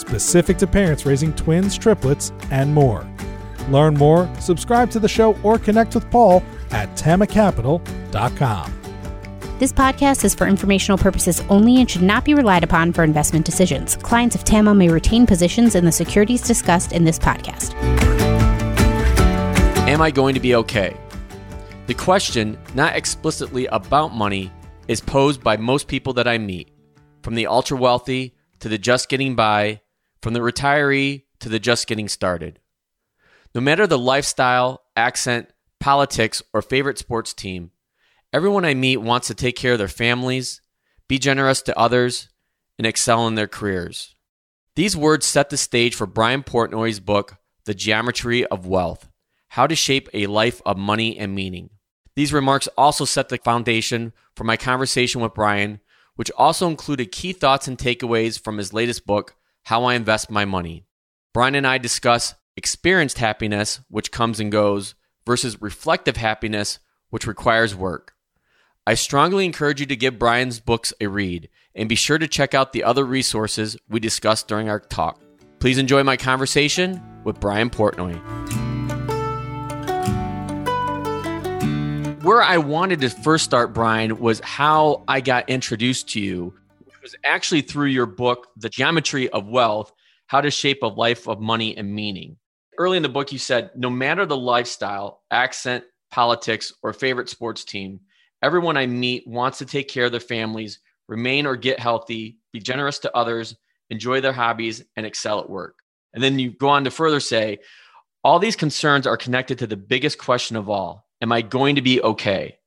specific to parents raising twins, triplets, and more. Learn more, subscribe to the show, or connect with Paul at tamacapital.com. This podcast is for informational purposes only and should not be relied upon for investment decisions. Clients of TAMA may retain positions in the securities discussed in this podcast. Am I going to be okay? The question, not explicitly about money, is posed by most people that I meet, from the ultra wealthy to the just getting by, from the retiree to the just getting started. No matter the lifestyle, accent, politics, or favorite sports team, everyone I meet wants to take care of their families, be generous to others, and excel in their careers. These words set the stage for Brian Portnoy's book, The Geometry of Wealth How to Shape a Life of Money and Meaning. These remarks also set the foundation for my conversation with Brian, which also included key thoughts and takeaways from his latest book, How I Invest My Money. Brian and I discuss experienced happiness, which comes and goes, versus reflective happiness, which requires work. I strongly encourage you to give Brian's books a read and be sure to check out the other resources we discussed during our talk. Please enjoy my conversation with Brian Portnoy. Where I wanted to first start, Brian, was how I got introduced to you, was actually through your book, The Geometry of Wealth How to Shape a Life of Money and Meaning. Early in the book, you said, no matter the lifestyle, accent, politics, or favorite sports team, everyone I meet wants to take care of their families, remain or get healthy, be generous to others, enjoy their hobbies, and excel at work. And then you go on to further say, all these concerns are connected to the biggest question of all Am I going to be okay?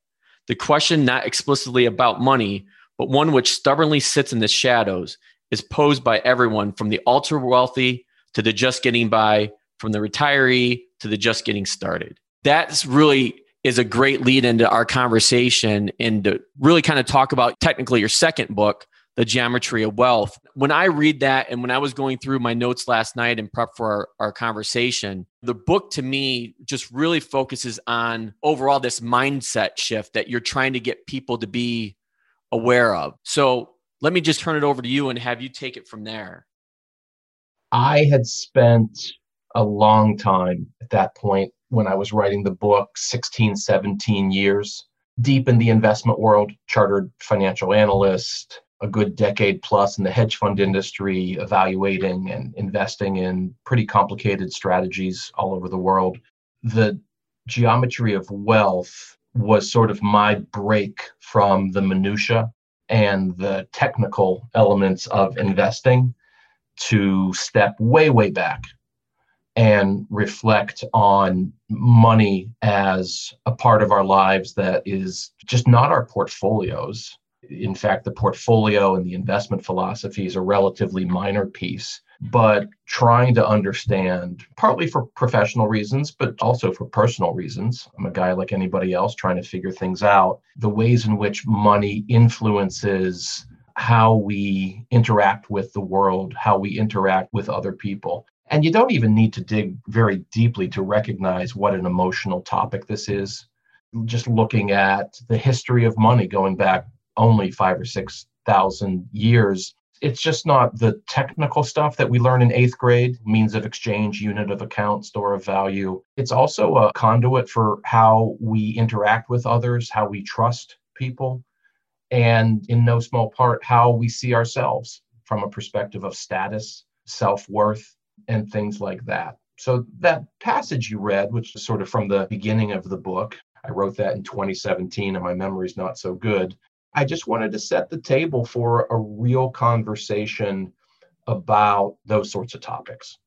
The question, not explicitly about money, but one which stubbornly sits in the shadows, is posed by everyone from the ultra wealthy to the just getting by, from the retiree to the just getting started. That's really is a great lead into our conversation and to really kind of talk about technically your second book, The Geometry of Wealth. When I read that and when I was going through my notes last night and prep for our, our conversation, the book to me just really focuses on overall this mindset shift that you're trying to get people to be aware of. So let me just turn it over to you and have you take it from there. I had spent a long time at that point when I was writing the book 16, 17 years, deep in the investment world, chartered financial analyst, a good decade plus in the hedge fund industry, evaluating and investing in pretty complicated strategies all over the world. The geometry of wealth was sort of my break from the minutia and the technical elements of investing to step way way back and reflect on money as a part of our lives that is just not our portfolios. In fact, the portfolio and the investment philosophy is a relatively minor piece, but trying to understand, partly for professional reasons, but also for personal reasons. I'm a guy like anybody else trying to figure things out, the ways in which money influences how we interact with the world, how we interact with other people. And you don't even need to dig very deeply to recognize what an emotional topic this is. Just looking at the history of money going back only five or 6,000 years, it's just not the technical stuff that we learn in eighth grade means of exchange, unit of account, store of value. It's also a conduit for how we interact with others, how we trust people, and in no small part, how we see ourselves from a perspective of status, self worth, and things like that. So, that passage you read, which is sort of from the beginning of the book, I wrote that in 2017 and my memory's not so good. I just wanted to set the table for a real conversation about those sorts of topics.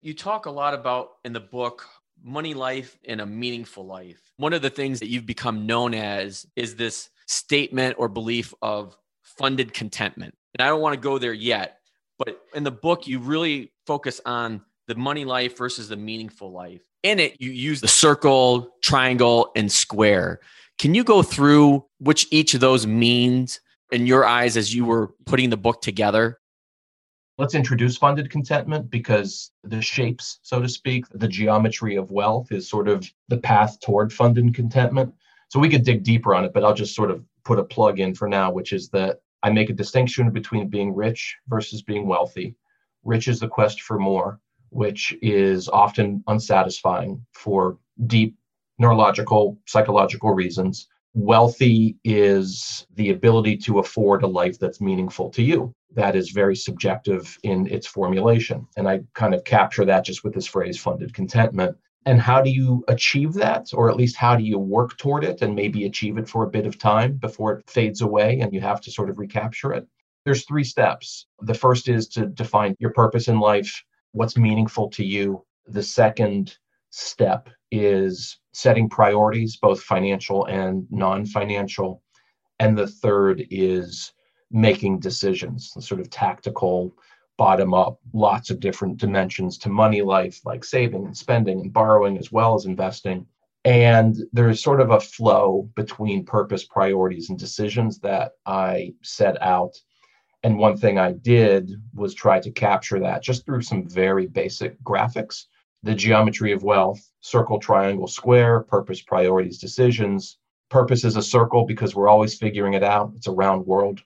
You talk a lot about in the book money life and a meaningful life. One of the things that you've become known as is this statement or belief of funded contentment. And I don't want to go there yet, but in the book, you really focus on the money life versus the meaningful life. In it, you use the circle, triangle, and square. Can you go through which each of those means in your eyes as you were putting the book together? Let's introduce funded contentment because the shapes, so to speak, the geometry of wealth is sort of the path toward funded contentment. So we could dig deeper on it, but I'll just sort of put a plug in for now, which is that I make a distinction between being rich versus being wealthy. Rich is the quest for more, which is often unsatisfying for deep neurological, psychological reasons. Wealthy is the ability to afford a life that's meaningful to you. That is very subjective in its formulation. And I kind of capture that just with this phrase funded contentment. And how do you achieve that? Or at least how do you work toward it and maybe achieve it for a bit of time before it fades away and you have to sort of recapture it? There's three steps. The first is to define your purpose in life, what's meaningful to you. The second step is setting priorities, both financial and non financial. And the third is making decisions, sort of tactical, bottom up, lots of different dimensions to money life, like saving and spending and borrowing, as well as investing. And there's sort of a flow between purpose, priorities, and decisions that I set out. And one thing I did was try to capture that just through some very basic graphics the geometry of wealth, circle, triangle, square, purpose, priorities, decisions. Purpose is a circle because we're always figuring it out. It's a round world.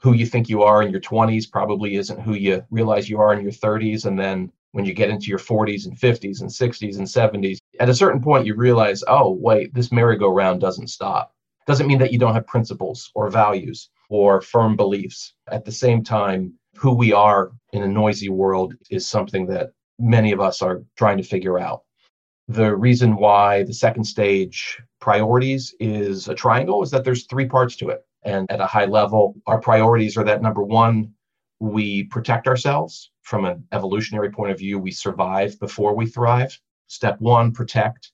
Who you think you are in your 20s probably isn't who you realize you are in your 30s. And then when you get into your 40s and 50s and 60s and 70s, at a certain point, you realize, oh, wait, this merry-go-round doesn't stop. Doesn't mean that you don't have principles or values or firm beliefs. At the same time, who we are in a noisy world is something that many of us are trying to figure out. The reason why the second stage priorities is a triangle is that there's three parts to it. And at a high level, our priorities are that number one, we protect ourselves from an evolutionary point of view, we survive before we thrive. Step one, protect.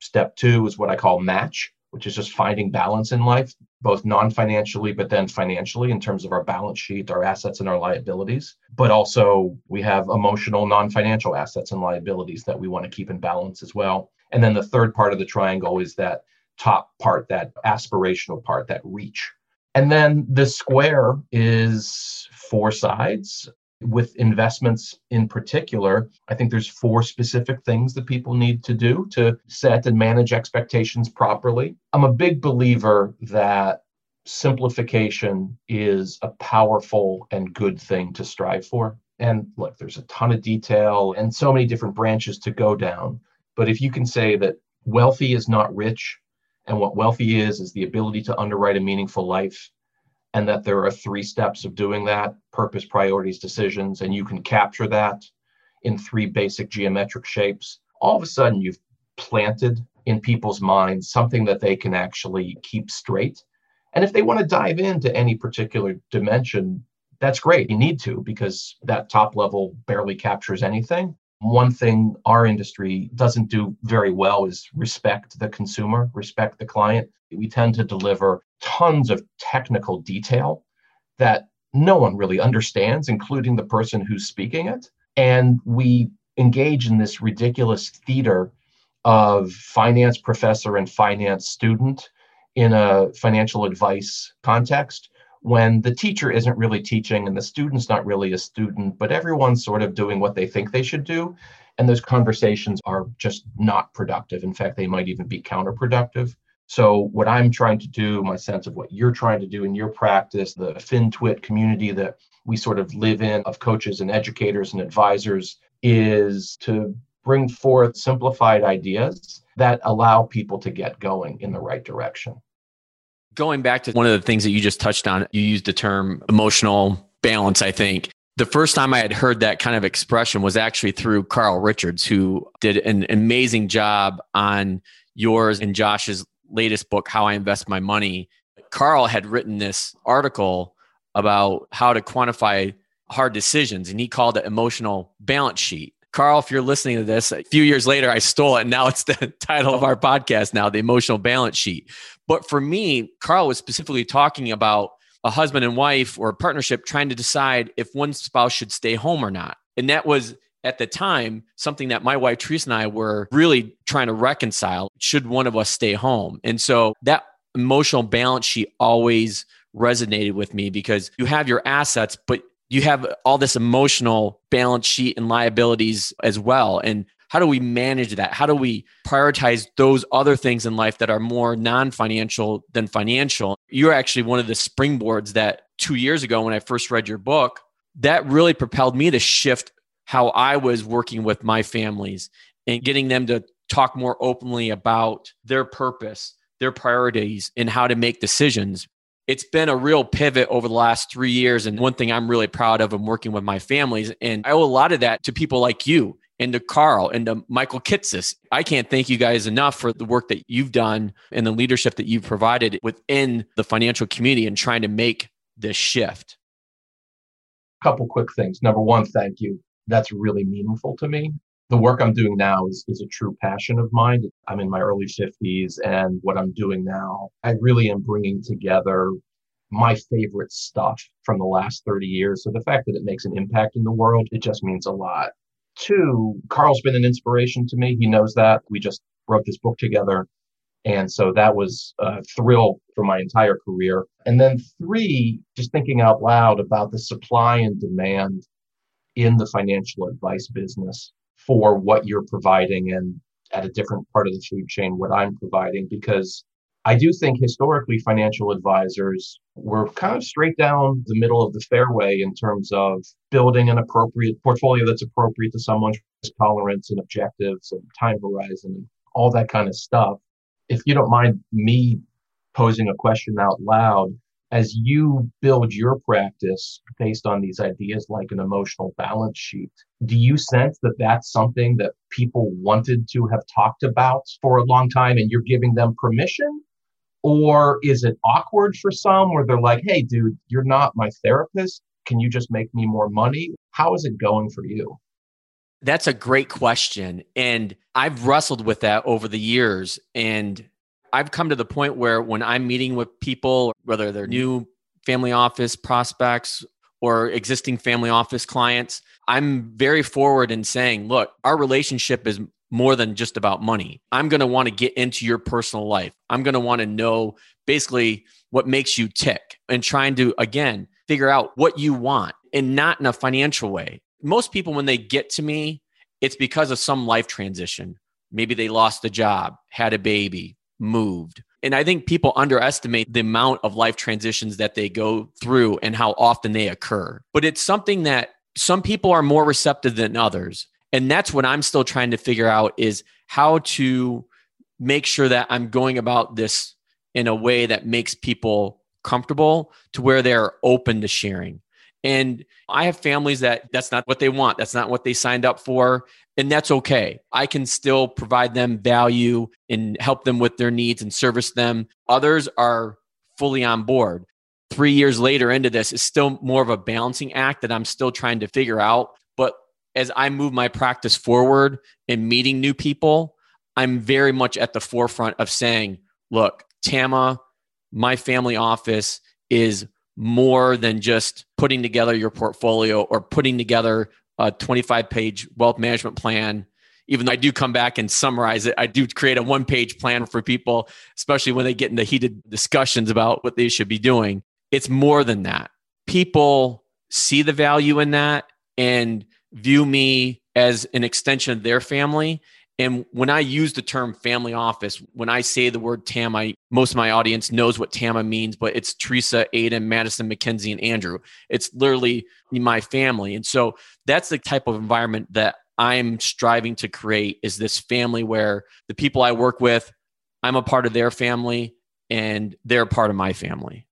Step two is what I call match which is just finding balance in life, both non financially, but then financially in terms of our balance sheet, our assets, and our liabilities. But also, we have emotional, non financial assets and liabilities that we want to keep in balance as well. And then the third part of the triangle is that top part, that aspirational part, that reach. And then the square is four sides with investments in particular, I think there's four specific things that people need to do to set and manage expectations properly. I'm a big believer that simplification is a powerful and good thing to strive for. And look, there's a ton of detail and so many different branches to go down. But if you can say that wealthy is not rich, and what wealthy is, is the ability to underwrite a meaningful life and that there are three steps of doing that purpose, priorities, decisions, and you can capture that in three basic geometric shapes. All of a sudden, you've planted in people's minds something that they can actually keep straight. And if they want to dive into any particular dimension, that's great. You need to because that top level barely captures anything. One thing our industry doesn't do very well is respect the consumer, respect the client. We tend to deliver tons of technical detail that no one really understands, including the person who's speaking it. And we engage in this ridiculous theater of finance professor and finance student in a financial advice context when the teacher isn't really teaching and the student's not really a student, but everyone's sort of doing what they think they should do. And those conversations are just not productive. In fact, they might even be counterproductive. So, what I'm trying to do, my sense of what you're trying to do in your practice, the FinTwit community that we sort of live in of coaches and educators and advisors, is to bring forth simplified ideas that allow people to get going in the right direction. Going back to one of the things that you just touched on, you used the term emotional balance, I think. The first time I had heard that kind of expression was actually through Carl Richards, who did an amazing job on yours and Josh's latest book, How I Invest My Money, Carl had written this article about how to quantify hard decisions, and he called it emotional balance sheet. Carl, if you're listening to this, a few years later, I stole it. And now it's the title of our podcast now, The Emotional Balance Sheet. But for me, Carl was specifically talking about a husband and wife or a partnership trying to decide if one spouse should stay home or not. And that was at the time, something that my wife Teresa and I were really trying to reconcile should one of us stay home. And so that emotional balance sheet always resonated with me because you have your assets, but you have all this emotional balance sheet and liabilities as well. And how do we manage that? How do we prioritize those other things in life that are more non financial than financial? You're actually one of the springboards that two years ago, when I first read your book, that really propelled me to shift how I was working with my families and getting them to talk more openly about their purpose, their priorities, and how to make decisions. It's been a real pivot over the last three years. And one thing I'm really proud of in working with my families. And I owe a lot of that to people like you and to Carl and to Michael Kitces. I can't thank you guys enough for the work that you've done and the leadership that you've provided within the financial community and trying to make this shift. Couple quick things. Number one, thank you. That's really meaningful to me. The work I'm doing now is, is a true passion of mine. I'm in my early 50s, and what I'm doing now, I really am bringing together my favorite stuff from the last 30 years. So the fact that it makes an impact in the world, it just means a lot. Two, Carl's been an inspiration to me. He knows that. We just wrote this book together. And so that was a thrill for my entire career. And then three, just thinking out loud about the supply and demand in the financial advice business for what you're providing and at a different part of the food chain, what I'm providing, because I do think historically financial advisors were kind of straight down the middle of the fairway in terms of building an appropriate portfolio that's appropriate to someone's tolerance and objectives and time horizon and all that kind of stuff. If you don't mind me posing a question out loud, as you build your practice based on these ideas like an emotional balance sheet, do you sense that that's something that people wanted to have talked about for a long time and you're giving them permission? Or is it awkward for some where they're like, hey, dude, you're not my therapist. Can you just make me more money? How is it going for you? That's a great question. And I've wrestled with that over the years. And I've come to the point where when I'm meeting with people, whether they're new family office prospects or existing family office clients, I'm very forward in saying, look, our relationship is more than just about money. I'm going to want to get into your personal life. I'm going to want to know basically what makes you tick and trying to, again, figure out what you want and not in a financial way. Most people, when they get to me, it's because of some life transition. Maybe they lost a job, had a baby, moved. And I think people underestimate the amount of life transitions that they go through and how often they occur. But it's something that some people are more receptive than others and that's what i'm still trying to figure out is how to make sure that i'm going about this in a way that makes people comfortable to where they're open to sharing and i have families that that's not what they want. That's not what they signed up for. And that's okay. I can still provide them value and help them with their needs and service them. Others are fully on board. Three years later into this is still more of a balancing act that i'm still trying to figure out. But as I move my practice forward and meeting new people, I'm very much at the forefront of saying, look, Tama, my family office is more than just putting together your portfolio or putting together a 25 page wealth management plan. Even though I do come back and summarize it, I do create a one page plan for people, especially when they get into heated discussions about what they should be doing. It's more than that. People see the value in that. And view me as an extension of their family. And when I use the term family office, when I say the word TAMA, most of my audience knows what TAMA means, but it's Teresa, Aiden, Madison, Mackenzie, and Andrew. It's literally my family. And so that's the type of environment that I'm striving to create is this family where the people I work with, I'm a part of their family and they're part of my family.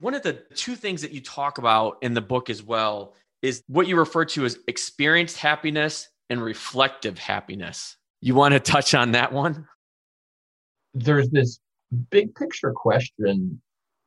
One of the two things that you talk about in the book as well is what you refer to as experienced happiness and reflective happiness. You want to touch on that one? There's this big picture question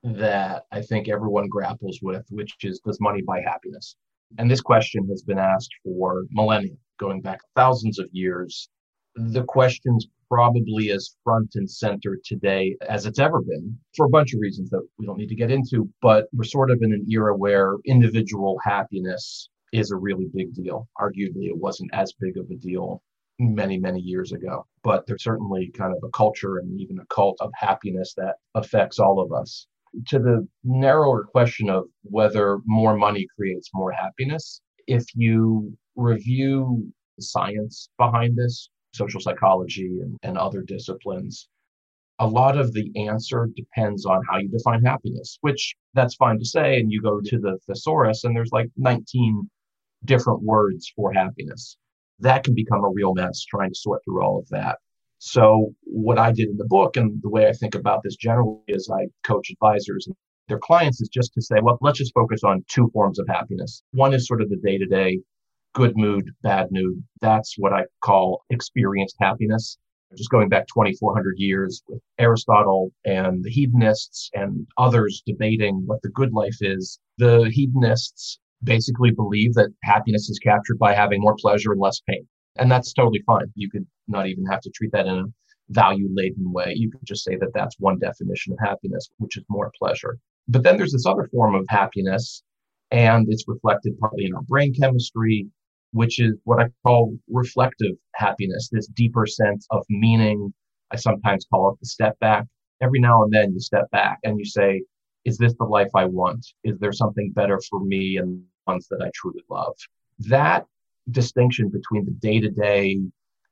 that I think everyone grapples with, which is Does money buy happiness? And this question has been asked for millennia, going back thousands of years. The question's probably as front and center today as it's ever been for a bunch of reasons that we don't need to get into. But we're sort of in an era where individual happiness is a really big deal. Arguably, it wasn't as big of a deal many, many years ago, but there's certainly kind of a culture and even a cult of happiness that affects all of us. To the narrower question of whether more money creates more happiness, if you review the science behind this, social psychology and, and other disciplines, a lot of the answer depends on how you define happiness, which that's fine to say. And you go to the thesaurus and there's like 19 different words for happiness. That can become a real mess trying to sort through all of that. So what I did in the book and the way I think about this generally is I coach advisors and their clients is just to say, well, let's just focus on two forms of happiness. One is sort of the day to day good mood, bad mood. That's what I call experienced happiness just going back 2400 years with Aristotle and the hedonists and others debating what the good life is. The hedonists basically believe that happiness is captured by having more pleasure and less pain. And that's totally fine. You could not even have to treat that in a value laden way. You could just say that that's one definition of happiness, which is more pleasure. But then there's this other form of happiness, and it's reflected partly in our brain chemistry, which is what I call reflective happiness, this deeper sense of meaning. I sometimes call it the step back. Every now and then you step back and you say, is this the life I want? Is there something better for me and ones that I truly love? That distinction between the day to day,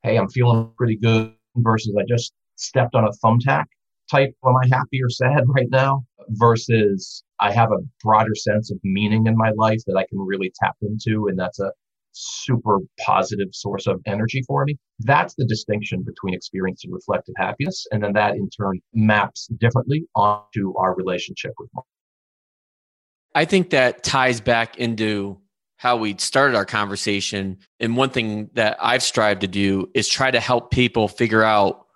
hey, I'm feeling pretty good versus I just stepped on a thumbtack type, am I happy or sad right now? Versus I have a broader sense of meaning in my life that I can really tap into. And that's a super positive source of energy for me. That's the distinction between experience and reflective happiness. And then that in turn maps differently onto our relationship with money. I think that ties back into how we started our conversation. And one thing that I've strived to do is try to help people figure out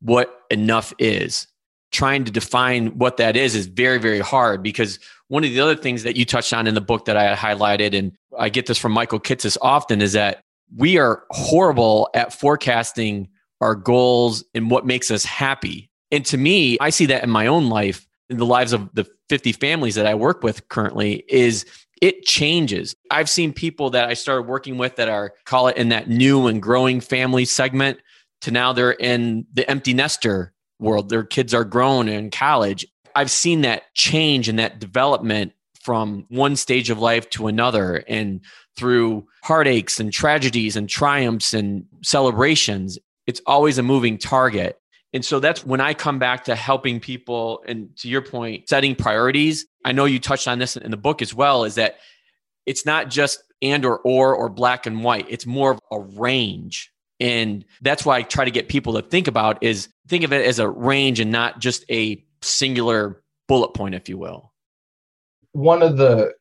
what enough is. Trying to define what that is is very, very hard because one of the other things that you touched on in the book that I highlighted, and I get this from Michael Kitces often, is that we are horrible at forecasting our goals and what makes us happy. And to me, I see that in my own life, in the lives of the 50 families that I work with currently, is it changes. I've seen people that I started working with that are, call it in that new and growing family segment, to now they're in the empty nester world. Their kids are grown in college. I've seen that change and that development from one stage of life to another and through heartaches and tragedies and triumphs and celebrations. It's always a moving target. And so that's when I come back to helping people and to your point, setting priorities. I know you touched on this in the book as well, is that it's not just and or or or black and white. It's more of a range. And that's why I try to get people to think about is think of it as a range and not just a singular bullet point, if you will? One of the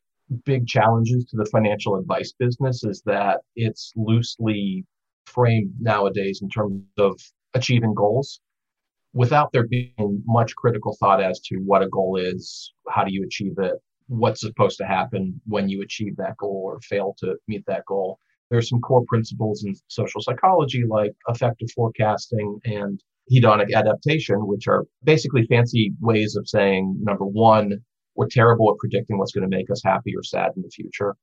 big challenges to the financial advice business is that it's loosely framed nowadays in terms of achieving goals without there being much critical thought as to what a goal is, how do you achieve it, what's supposed to happen when you achieve that goal or fail to meet that goal. There's some core principles in social psychology like affective forecasting and hedonic adaptation, which are basically fancy ways of saying, number one, we're terrible at predicting what's going to make us happy or sad in the future.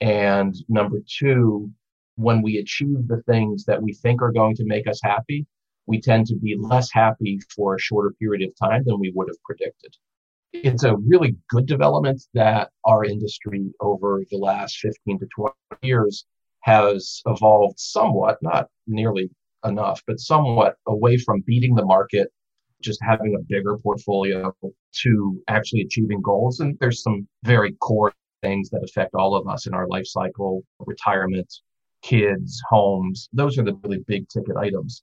And number two, when we achieve the things that we think are going to make us happy, we tend to be less happy for a shorter period of time than we would have predicted. It's a really good development that our industry over the last 15 to 20 years has evolved somewhat, not nearly enough, but somewhat away from beating the market, just having a bigger portfolio to actually achieving goals. And there's some very core things that affect all of us in our life cycle, retirement, kids, homes. Those are the really big ticket items.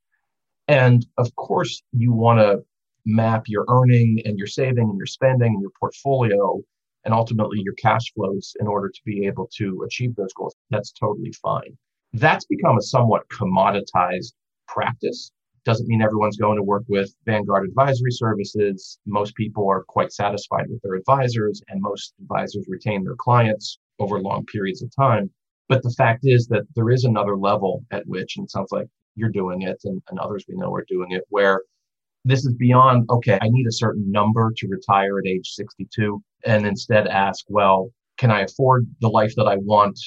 And of course, you want to map your earning and your saving and your spending and your portfolio and ultimately your cash flows in order to be able to achieve those goals. That's totally fine. That's become a somewhat commoditized practice. Doesn't mean everyone's going to work with Vanguard Advisory Services. Most people are quite satisfied with their advisors, and most advisors retain their clients over long periods of time. But the fact is that there is another level at which, and it sounds like you're doing it, and, and others we know are doing it, where this is beyond, okay, I need a certain number to retire at age 62, and instead ask, well, can I afford the life that I want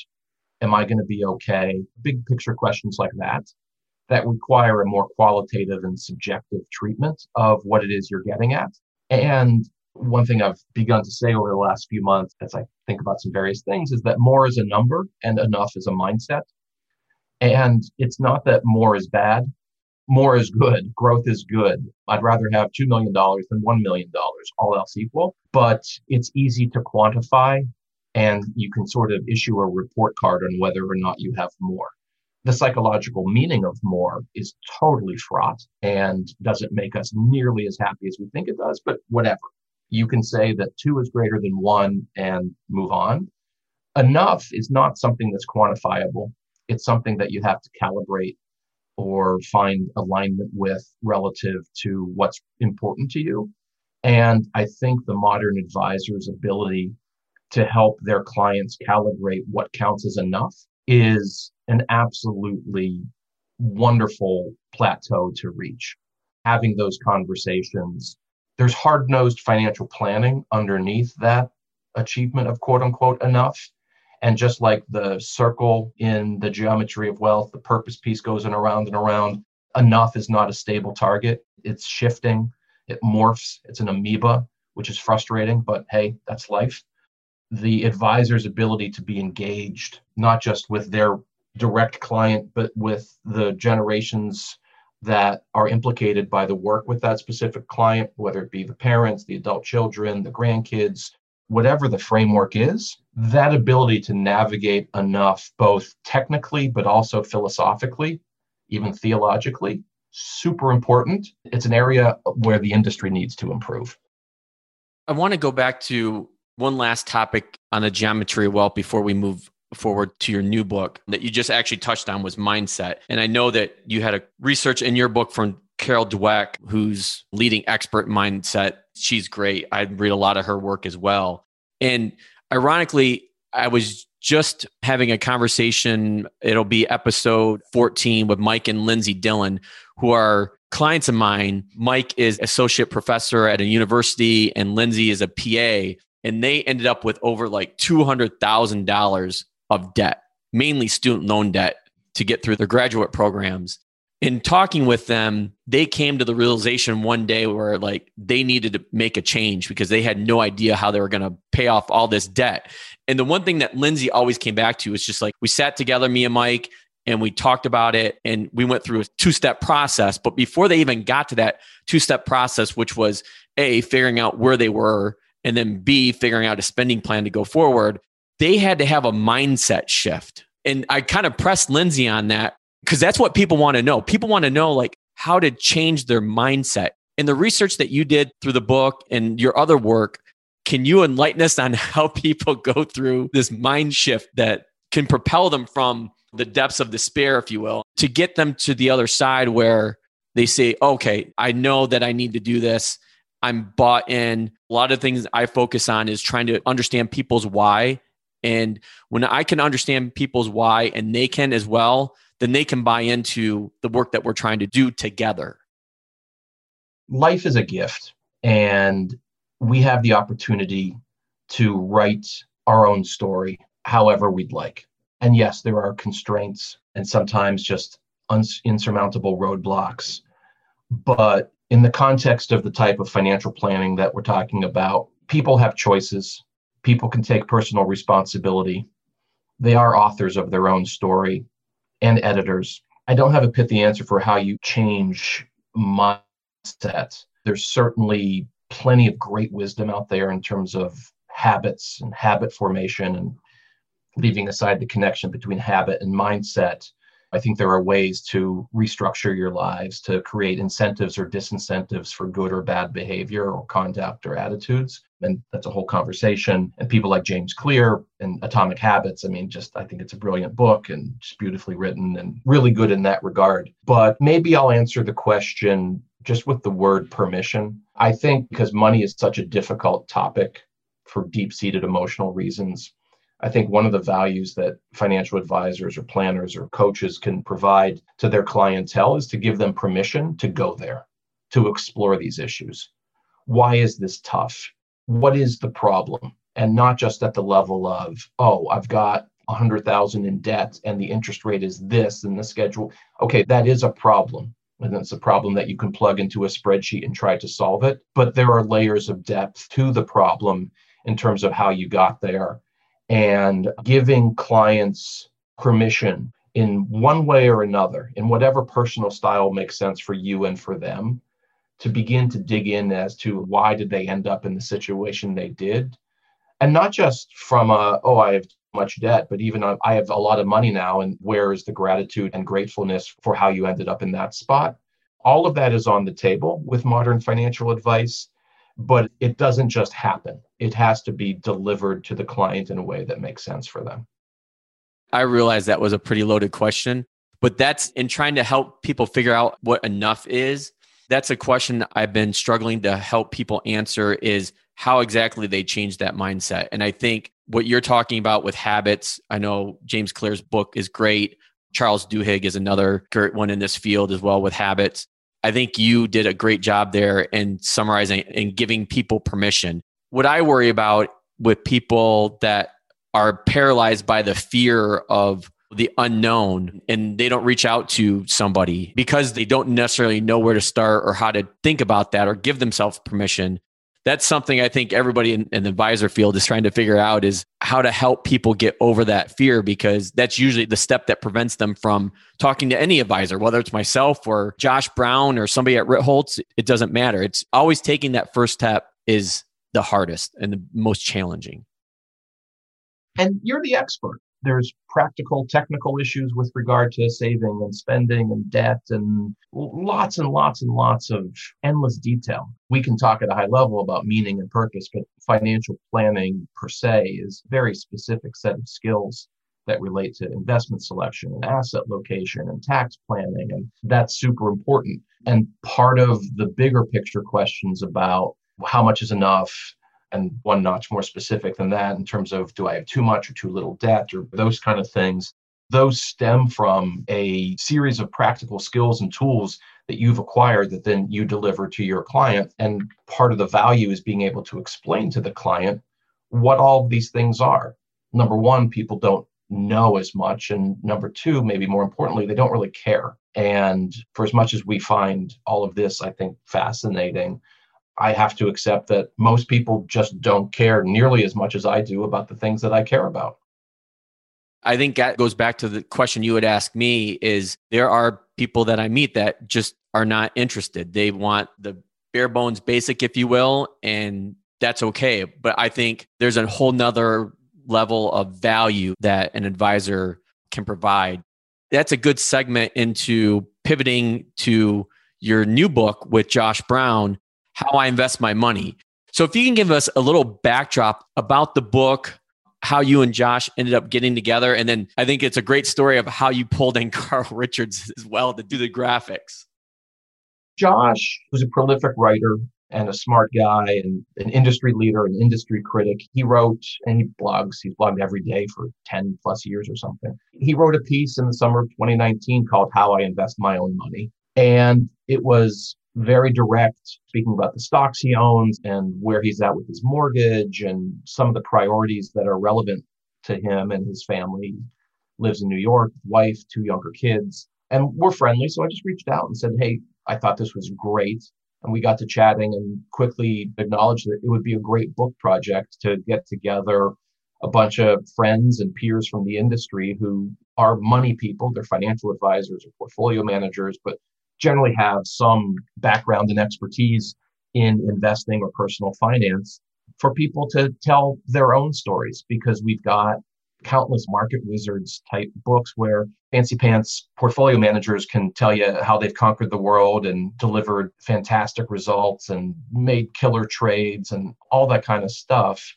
Am I going to be okay? Big picture questions like that that require a more qualitative and subjective treatment of what it is you're getting at. And one thing I've begun to say over the last few months as I think about some various things is that more is a number and enough is a mindset. And it's not that more is bad. More is good. Growth is good. I'd rather have $2 million than $1 million, all else equal. But it's easy to quantify and you can sort of issue a report card on whether or not you have more. The psychological meaning of more is totally fraught and doesn't make us nearly as happy as we think it does, but whatever. You can say that two is greater than one and move on. Enough is not something that's quantifiable. It's something that you have to calibrate or find alignment with relative to what's important to you. And I think the modern advisor's ability to help their clients calibrate what counts as enough is an absolutely wonderful plateau to reach. Having those conversations, there's hard nosed financial planning underneath that achievement of quote unquote enough. And just like the circle in the geometry of wealth, the purpose piece goes in around and around. Enough is not a stable target. It's shifting, it morphs, it's an amoeba, which is frustrating, but hey, that's life the advisor's ability to be engaged, not just with their direct client, but with the generations that are implicated by the work with that specific client, whether it be the parents, the adult children, the grandkids, whatever the framework is, that ability to navigate enough, both technically, but also philosophically, even theologically, super important. It's an area where the industry needs to improve. I want to go back to one last topic on the geometry wealth before we move forward to your new book that you just actually touched on was mindset. And I know that you had a research in your book from Carol Dweck, who's leading expert mindset. She's great. I read a lot of her work as well. And ironically, I was just having a conversation. It'll be episode 14 with Mike and Lindsay Dillon, who are clients of mine. Mike is associate professor at a university, and Lindsay is a PA and they ended up with over like $200,000 of debt, mainly student loan debt to get through their graduate programs. In talking with them, they came to the realization one day where like they needed to make a change because they had no idea how they were going to pay off all this debt. And the one thing that Lindsay always came back to is just like we sat together, me and Mike, and we talked about it and we went through a two step process. But before they even got to that two step process, which was A, figuring out where they were and then B, figuring out a spending plan to go forward, they had to have a mindset shift. And I kind of pressed Lindsay on that because that's what people want to know. People want to know like how to change their mindset. And the research that you did through the book and your other work, can you enlighten us on how people go through this mind shift that can propel them from the depths of despair, if you will, to get them to the other side where they say, okay, I know that I need to do this. I'm bought in. A lot of things I focus on is trying to understand people's why. And when I can understand people's why and they can as well, then they can buy into the work that we're trying to do together. Life is a gift, and we have the opportunity to write our own story however we'd like. And yes, there are constraints and sometimes just insurmountable roadblocks. But in the context of the type of financial planning that we're talking about, people have choices. People can take personal responsibility. They are authors of their own story and editors. I don't have a pithy answer for how you change mindset. There's certainly plenty of great wisdom out there in terms of habits and habit formation and leaving aside the connection between habit and mindset I think there are ways to restructure your lives to create incentives or disincentives for good or bad behavior or conduct or attitudes. And that's a whole conversation. And people like James Clear and Atomic Habits, I mean, just I think it's a brilliant book and just beautifully written and really good in that regard. But maybe I'll answer the question just with the word permission. I think because money is such a difficult topic for deep seated emotional reasons, I think one of the values that financial advisors or planners or coaches can provide to their clientele is to give them permission to go there, to explore these issues. Why is this tough? What is the problem? And not just at the level of, oh, I've got 100,000 in debt and the interest rate is this and the schedule. Okay, that is a problem. And it's a problem that you can plug into a spreadsheet and try to solve it. But there are layers of depth to the problem in terms of how you got there. And giving clients permission in one way or another, in whatever personal style makes sense for you and for them, to begin to dig in as to why did they end up in the situation they did. And not just from a oh i have much debt but even I have a lot of money now and where is the gratitude and gratefulness for how you ended up in that spot? All of that is on the table with modern financial advice but it doesn't just happen it has to be delivered to the client in a way that makes sense for them i realize that was a pretty loaded question but that's in trying to help people figure out what enough is that's a question I've been struggling to help people answer is how exactly they change that mindset. And I think what you're talking about with habits, I know James Clear's book is great. Charles Duhigg is another great one in this field as well with habits. I think you did a great job there in summarizing and giving people permission. What I worry about with people that are paralyzed by the fear of the unknown and they don't reach out to somebody because they don't necessarily know where to start or how to think about that or give themselves permission that's something i think everybody in, in the advisor field is trying to figure out is how to help people get over that fear because that's usually the step that prevents them from talking to any advisor whether it's myself or josh brown or somebody at ritholtz it doesn't matter. It's always taking that first step is the hardest and the most challenging. And you're the expert there's practical technical issues with regard to saving and spending and debt and lots and lots and lots of endless detail. We can talk at a high level about meaning and purpose, but financial planning per se is a very specific set of skills that relate to investment selection and asset location and tax planning. And that's super important. And part of the bigger picture questions about how much is enough and one notch more specific than that in terms of do I have too much or too little debt or those kind of things. Those stem from a series of practical skills and tools that you've acquired that then you deliver to your client. And part of the value is being able to explain to the client what all of these things are. Number one, people don't know as much. And number two, maybe more importantly, they don't really care. And for as much as we find all of this, I think, fascinating, I have to accept that most people just don't care nearly as much as I do about the things that I care about. I think that goes back to the question you would ask me is there are people that I meet that just are not interested. They want the bare bones basic, if you will, and that's okay. But I think there's a whole nother level of value that an advisor can provide. That's a good segment into pivoting to your new book with Josh Brown, how I invest my money. So if you can give us a little backdrop about the book, how you and Josh ended up getting together, and then I think it's a great story of how you pulled in Carl Richards as well to do the graphics. Josh was a prolific writer and a smart guy and an industry leader, an industry critic. He wrote and he blogs, he's blogged every day for 10 plus years or something. He wrote a piece in the summer of 2019 called How I Invest My Own Money. And it was very direct, speaking about the stocks he owns and where he's at with his mortgage and some of the priorities that are relevant to him and his family. Lives in New York, wife, two younger kids, and we're friendly. So I just reached out and said, Hey, I thought this was great. And we got to chatting and quickly acknowledged that it would be a great book project to get together a bunch of friends and peers from the industry who are money people. They're financial advisors or portfolio managers, but generally have some background and expertise in investing or personal finance for people to tell their own stories because we've got countless market wizards type books where fancy pants portfolio managers can tell you how they've conquered the world and delivered fantastic results and made killer trades and all that kind of stuff.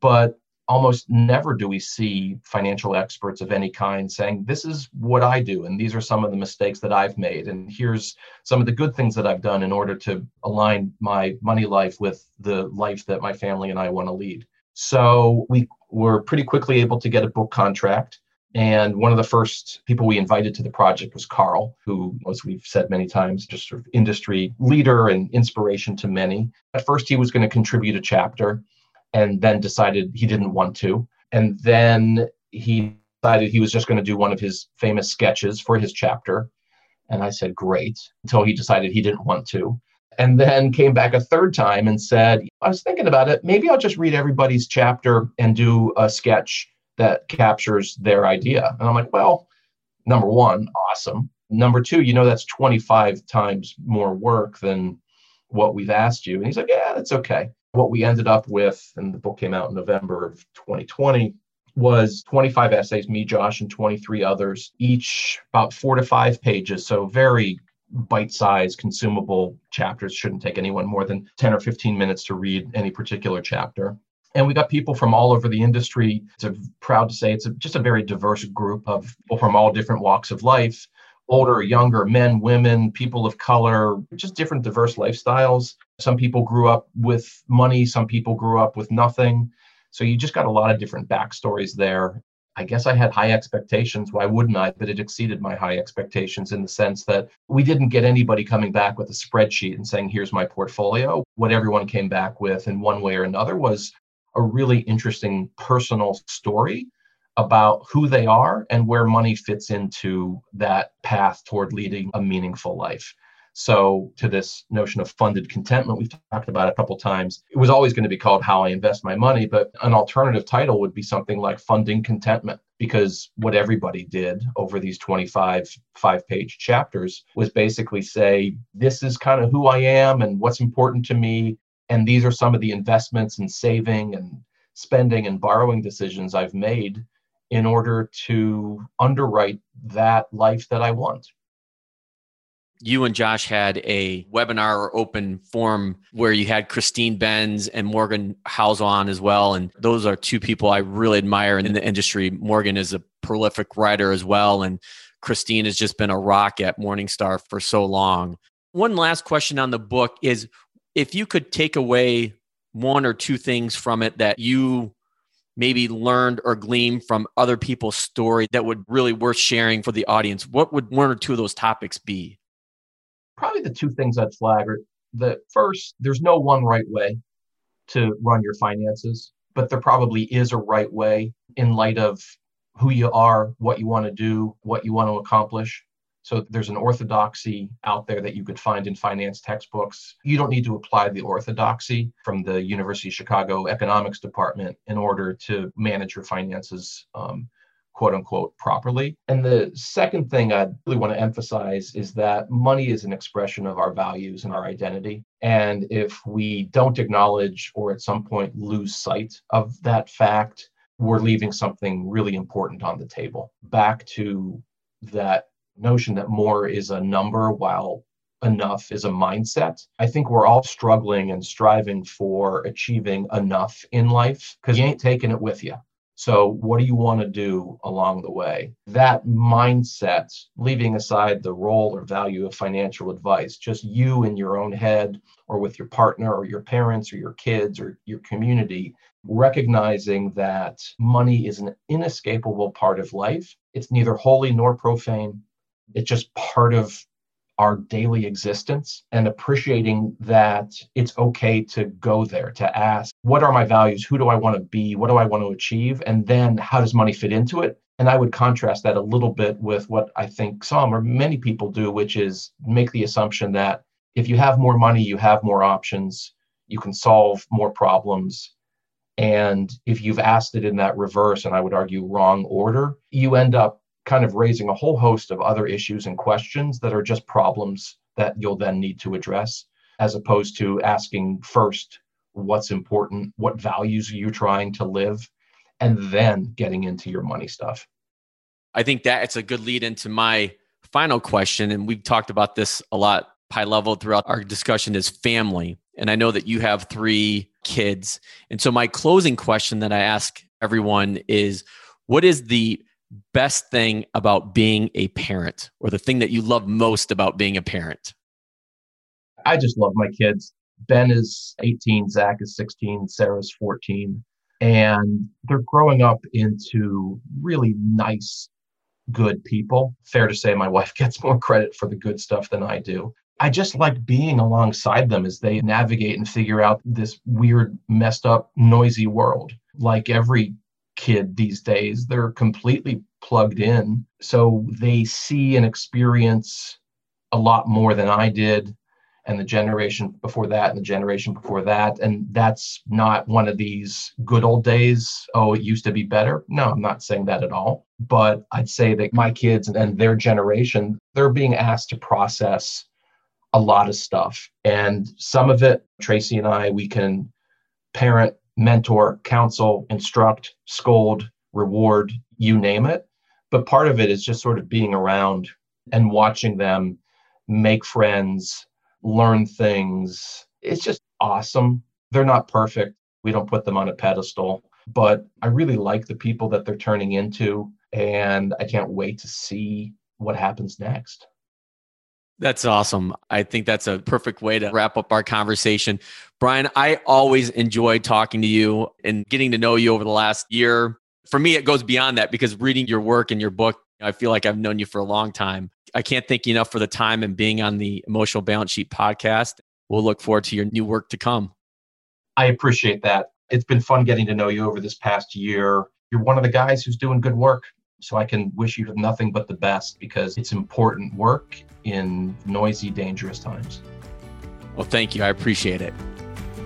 But almost never do we see financial experts of any kind saying, This is what I do, and these are some of the mistakes that I've made, and here's some of the good things that I've done in order to align my money life with the life that my family and I want to lead. So we were pretty quickly able to get a book contract. And one of the first people we invited to the project was Carl, who, as we've said many times, just sort of industry leader and inspiration to many. At first, he was going to contribute a chapter and then decided he didn't want to. And then he decided he was just going to do one of his famous sketches for his chapter. And I said, great, until he decided he didn't want to. And then came back a third time and said, I was thinking about it. Maybe I'll just read everybody's chapter and do a sketch that captures their idea. And I'm like, well, number one, awesome. Number two, you know, that's 25 times more work than what we've asked you. And he's like, yeah, that's okay. What we ended up with, and the book came out in November of 2020, was 25 essays, me, Josh, and 23 others, each about four to five pages. So very bite sized, consumable chapters. Shouldn't take anyone more than 10 or 15 minutes to read any particular chapter. And we got people from all over the industry. It's a, proud to say it's a, just a very diverse group of people from all different walks of life older, younger, men, women, people of color, just different diverse lifestyles. Some people grew up with money, some people grew up with nothing. So you just got a lot of different backstories there. I guess I had high expectations. Why wouldn't I? But it exceeded my high expectations in the sense that we didn't get anybody coming back with a spreadsheet and saying, here's my portfolio. What everyone came back with in one way or another was a really interesting personal story about who they are and where money fits into that path toward leading a meaningful life. So, to this notion of funded contentment, we've talked about a couple times. It was always going to be called How I Invest My Money, but an alternative title would be something like Funding Contentment, because what everybody did over these 25 five page chapters was basically say, This is kind of who I am and what's important to me. And these are some of the investments and saving and spending and borrowing decisions I've made in order to underwrite that life that I want. You and Josh had a webinar or open forum where you had Christine Benz and Morgan Housel on as well. And those are two people I really admire in the industry. Morgan is a prolific writer as well. And Christine has just been a rock at Morningstar for so long. One last question on the book is if you could take away one or two things from it that you maybe learned or gleaned from other people's story that would really worth sharing for the audience, what would one or two of those topics be? Probably the two things I'd flag are the first, there's no one right way to run your finances, but there probably is a right way in light of who you are, what you want to do, what you want to accomplish. So there's an orthodoxy out there that you could find in finance textbooks. You don't need to apply the orthodoxy from the University of Chicago economics department in order to manage your finances, um, quote unquote, properly. And the second thing I really want to emphasize is that money is an expression of our values and our identity. And if we don't acknowledge or at some point lose sight of that fact, we're leaving something really important on the table. Back to that notion that more is a number while enough is a mindset. I think we're all struggling and striving for achieving enough in life because you ain't taking it with you. So, what do you want to do along the way? That mindset, leaving aside the role or value of financial advice, just you in your own head or with your partner or your parents or your kids or your community, recognizing that money is an inescapable part of life. It's neither holy nor profane. It's just part of our daily existence and appreciating that it's okay to go there, to ask, what are my values? Who do I want to be? What do I want to achieve? And then how does money fit into it? And I would contrast that a little bit with what I think some or many people do, which is make the assumption that if you have more money, you have more options, you can solve more problems. And if you've asked it in that reverse, and I would argue wrong order, you end up kind of raising a whole host of other issues and questions that are just problems that you'll then need to address, as opposed to asking first what's important, what values are you trying to live, and then getting into your money stuff. I think that it's a good lead into my final question. And we've talked about this a lot high level throughout our discussion is family. And I know that you have three kids. And so my closing question that I ask everyone is what is the best thing about being a parent or the thing that you love most about being a parent? I just love my kids. Ben is 18, Zach is 16, Sarah's 14. And they're growing up into really nice, good people. Fair to say, my wife gets more credit for the good stuff than I do. I just like being alongside them as they navigate and figure out this weird, messed up, noisy world. Like every kid these days. They're completely plugged in. So they see and experience a lot more than I did and the generation before that and the generation before that. And that's not one of these good old days. Oh, it used to be better. No, I'm not saying that at all. But I'd say that my kids and their generation, they're being asked to process a lot of stuff. And some of it, Tracy and I, we can parent, mentor, counsel, instruct, scold, reward, you name it. But part of it is just sort of being around and watching them make friends, learn things. It's just awesome. They're not perfect. We don't put them on a pedestal, but I really like the people that they're turning into. And I can't wait to see what happens next. That's awesome. I think that's a perfect way to wrap up our conversation. Brian, I always enjoy talking to you and getting to know you over the last year. For me, it goes beyond that because reading your work and your book, I feel like I've known you for a long time. I can't thank you enough for the time and being on the Emotional Balance Sheet podcast. We'll look forward to your new work to come. I appreciate that. It's been fun getting to know you over this past year. You're one of the guys who's doing good work. So I can wish you nothing but the best because it's important work in noisy, dangerous times. Well, thank you. I appreciate it.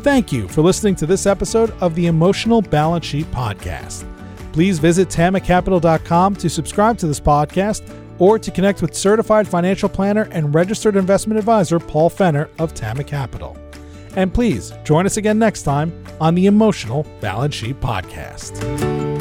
Thank you for listening to this episode of the Emotional Balance Sheet Podcast. Please visit tamacapital.com to subscribe to this podcast or to connect with certified financial planner and registered investment advisor Paul Fenner of Tama Capital. And please join us again next time on the Emotional Balance Sheet Podcast.